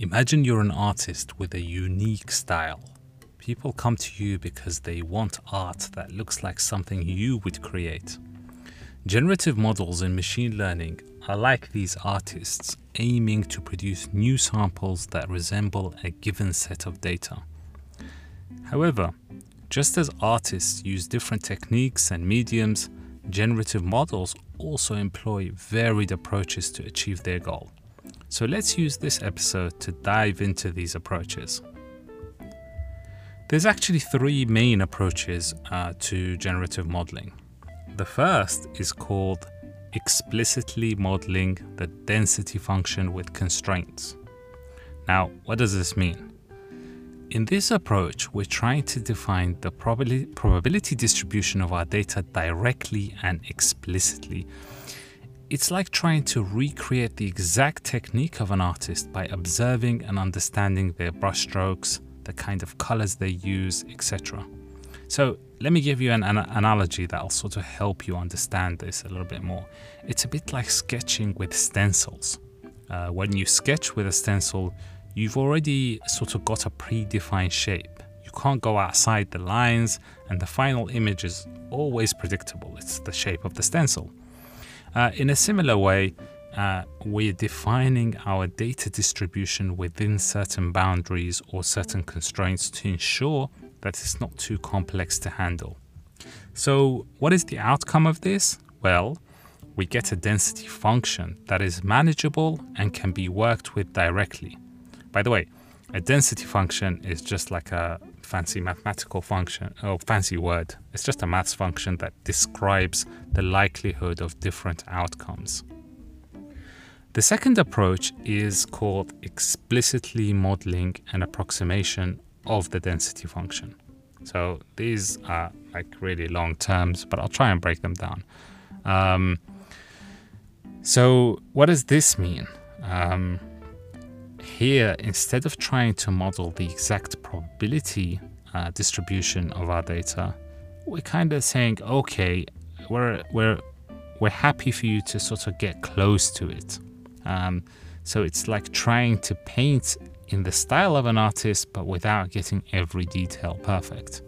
Imagine you're an artist with a unique style. People come to you because they want art that looks like something you would create. Generative models in machine learning are like these artists aiming to produce new samples that resemble a given set of data. However, just as artists use different techniques and mediums, generative models also employ varied approaches to achieve their goal. So let's use this episode to dive into these approaches. There's actually three main approaches uh, to generative modeling. The first is called explicitly modeling the density function with constraints. Now, what does this mean? In this approach, we're trying to define the probability distribution of our data directly and explicitly. It's like trying to recreate the exact technique of an artist by observing and understanding their brushstrokes, the kind of colors they use, etc. So, let me give you an, an analogy that'll sort of help you understand this a little bit more. It's a bit like sketching with stencils. Uh, when you sketch with a stencil, you've already sort of got a predefined shape. You can't go outside the lines, and the final image is always predictable. It's the shape of the stencil. Uh, in a similar way, uh, we're defining our data distribution within certain boundaries or certain constraints to ensure that it's not too complex to handle. So, what is the outcome of this? Well, we get a density function that is manageable and can be worked with directly. By the way, a density function is just like a fancy mathematical function or fancy word. It's just a maths function that describes the likelihood of different outcomes. The second approach is called explicitly modeling an approximation of the density function. So these are like really long terms, but I'll try and break them down. Um, so, what does this mean? Um, here, instead of trying to model the exact probability uh, distribution of our data, we're kind of saying, okay, we're we're we're happy for you to sort of get close to it. Um, so it's like trying to paint in the style of an artist, but without getting every detail perfect.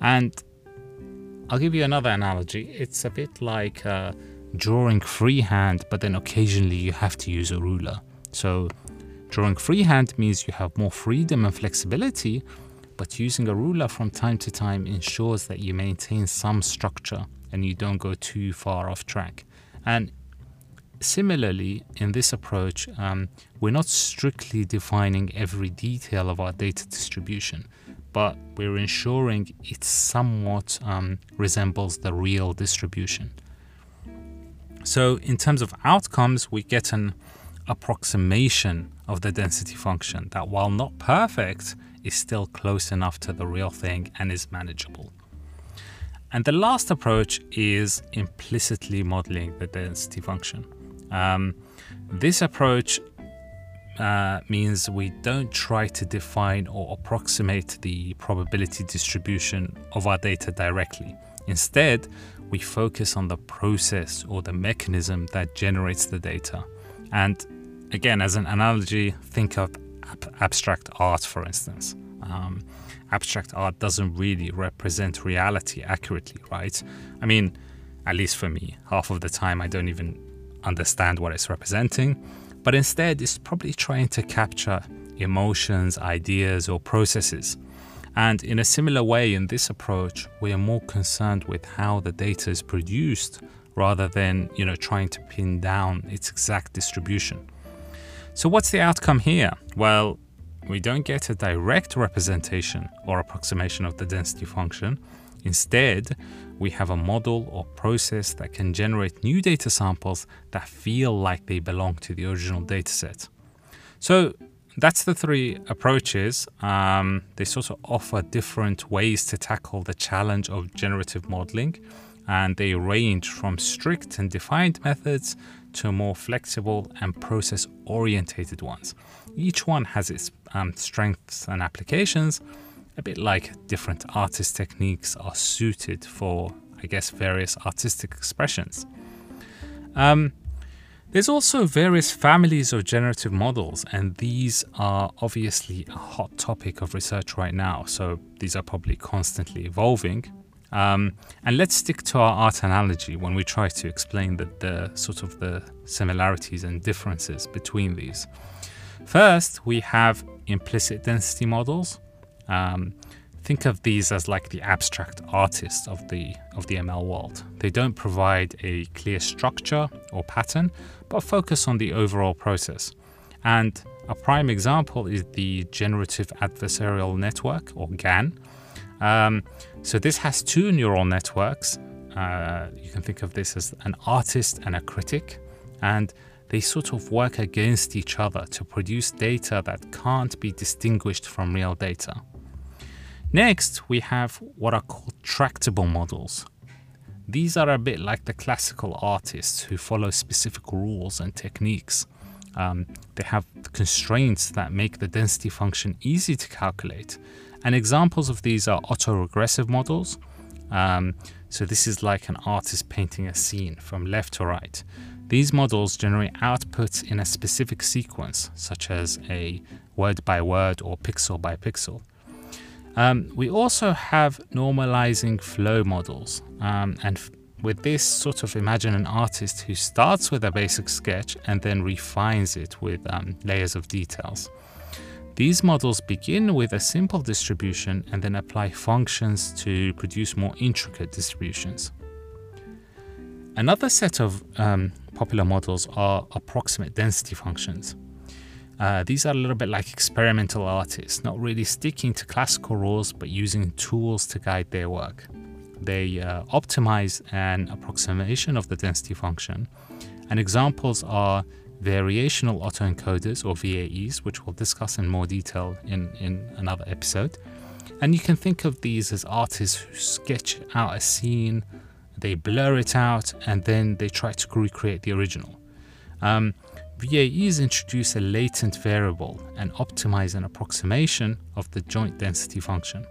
And I'll give you another analogy. It's a bit like uh, drawing freehand, but then occasionally you have to use a ruler. So Drawing freehand means you have more freedom and flexibility, but using a ruler from time to time ensures that you maintain some structure and you don't go too far off track. And similarly, in this approach, um, we're not strictly defining every detail of our data distribution, but we're ensuring it somewhat um, resembles the real distribution. So, in terms of outcomes, we get an approximation of the density function that, while not perfect, is still close enough to the real thing and is manageable. And the last approach is implicitly modeling the density function. Um, this approach uh, means we don't try to define or approximate the probability distribution of our data directly. Instead, we focus on the process or the mechanism that generates the data. And again, as an analogy, think of ab- abstract art, for instance. Um, abstract art doesn't really represent reality accurately, right? I mean, at least for me, half of the time I don't even understand what it's representing, but instead it's probably trying to capture emotions, ideas, or processes. And in a similar way, in this approach, we are more concerned with how the data is produced rather than, you know, trying to pin down its exact distribution. So, what's the outcome here? Well, we don't get a direct representation or approximation of the density function. Instead, we have a model or process that can generate new data samples that feel like they belong to the original dataset. So, that's the three approaches. Um, they sort of offer different ways to tackle the challenge of generative modeling, and they range from strict and defined methods to more flexible and process orientated ones. Each one has its um, strengths and applications, a bit like different artist techniques are suited for, I guess, various artistic expressions. Um, There's also various families of generative models, and these are obviously a hot topic of research right now. So these are probably constantly evolving. Um, and let's stick to our art analogy when we try to explain the, the sort of the similarities and differences between these. First, we have implicit density models. Um, think of these as like the abstract artists of the of the ML world. They don't provide a clear structure or pattern, but focus on the overall process. And a prime example is the Generative Adversarial Network, or GAN. Um, so this has two neural networks. Uh, you can think of this as an artist and a critic, and they sort of work against each other to produce data that can't be distinguished from real data. Next, we have what are called tractable models. These are a bit like the classical artists who follow specific rules and techniques. Um, they have constraints that make the density function easy to calculate. And examples of these are autoregressive models. Um, so this is like an artist painting a scene from left to right. These models generate outputs in a specific sequence, such as a word by word or pixel by pixel. Um, we also have normalizing flow models. Um, and with this, sort of imagine an artist who starts with a basic sketch and then refines it with um, layers of details. These models begin with a simple distribution and then apply functions to produce more intricate distributions. Another set of um, popular models are approximate density functions. Uh, these are a little bit like experimental artists, not really sticking to classical rules but using tools to guide their work. They uh, optimize an approximation of the density function, and examples are variational autoencoders or VAEs, which we'll discuss in more detail in, in another episode. And you can think of these as artists who sketch out a scene, they blur it out, and then they try to recreate the original. Um, VAEs introduce a latent variable and optimize an approximation of the joint density function.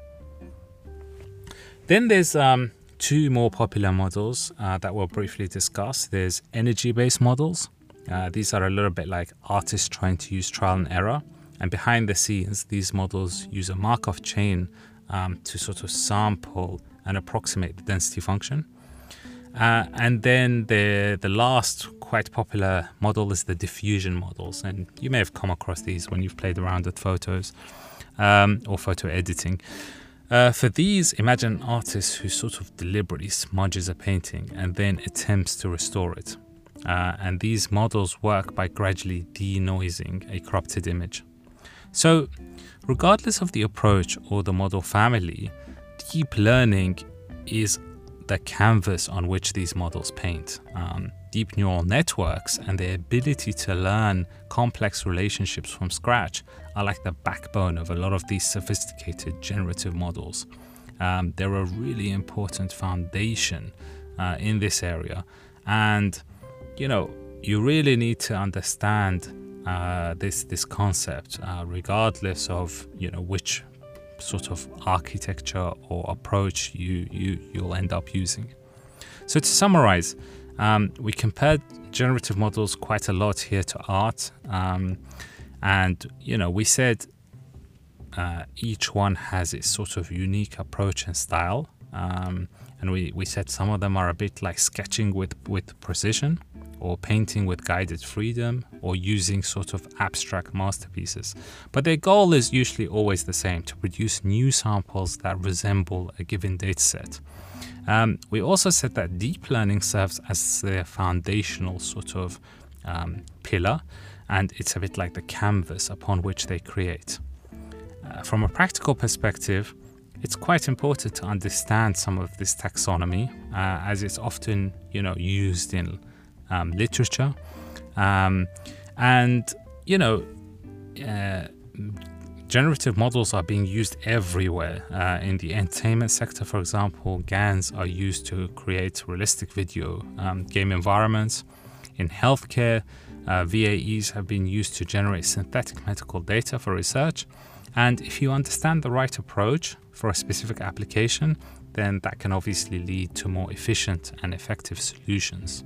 Then there's um, two more popular models uh, that we'll briefly discuss. There's energy-based models. Uh, these are a little bit like artists trying to use trial and error. And behind the scenes, these models use a Markov chain um, to sort of sample and approximate the density function. Uh, and then the the last quite popular model is the diffusion models, and you may have come across these when you've played around with photos um, or photo editing. Uh, for these, imagine an artist who sort of deliberately smudges a painting and then attempts to restore it. Uh, and these models work by gradually denoising a corrupted image. So, regardless of the approach or the model family, deep learning is the canvas on which these models paint. Um, deep neural networks and their ability to learn complex relationships from scratch are like the backbone of a lot of these sophisticated generative models. Um, they're a really important foundation uh, in this area. And, you know, you really need to understand uh, this this concept, uh, regardless of you know which sort of architecture or approach you, you, you'll end up using. So to summarize, um, we compared generative models quite a lot here to art. Um, and, you know, we said uh, each one has its sort of unique approach and style. Um, and we, we said some of them are a bit like sketching with, with precision or painting with guided freedom or using sort of abstract masterpieces. But their goal is usually always the same to produce new samples that resemble a given dataset. Um, we also said that deep learning serves as the foundational sort of um, pillar, and it's a bit like the canvas upon which they create. Uh, from a practical perspective, it's quite important to understand some of this taxonomy, uh, as it's often, you know, used in um, literature. Um, and, you know, uh, generative models are being used everywhere. Uh, in the entertainment sector, for example, GANs are used to create realistic video um, game environments. In healthcare, uh, VAEs have been used to generate synthetic medical data for research. And if you understand the right approach for a specific application, then that can obviously lead to more efficient and effective solutions.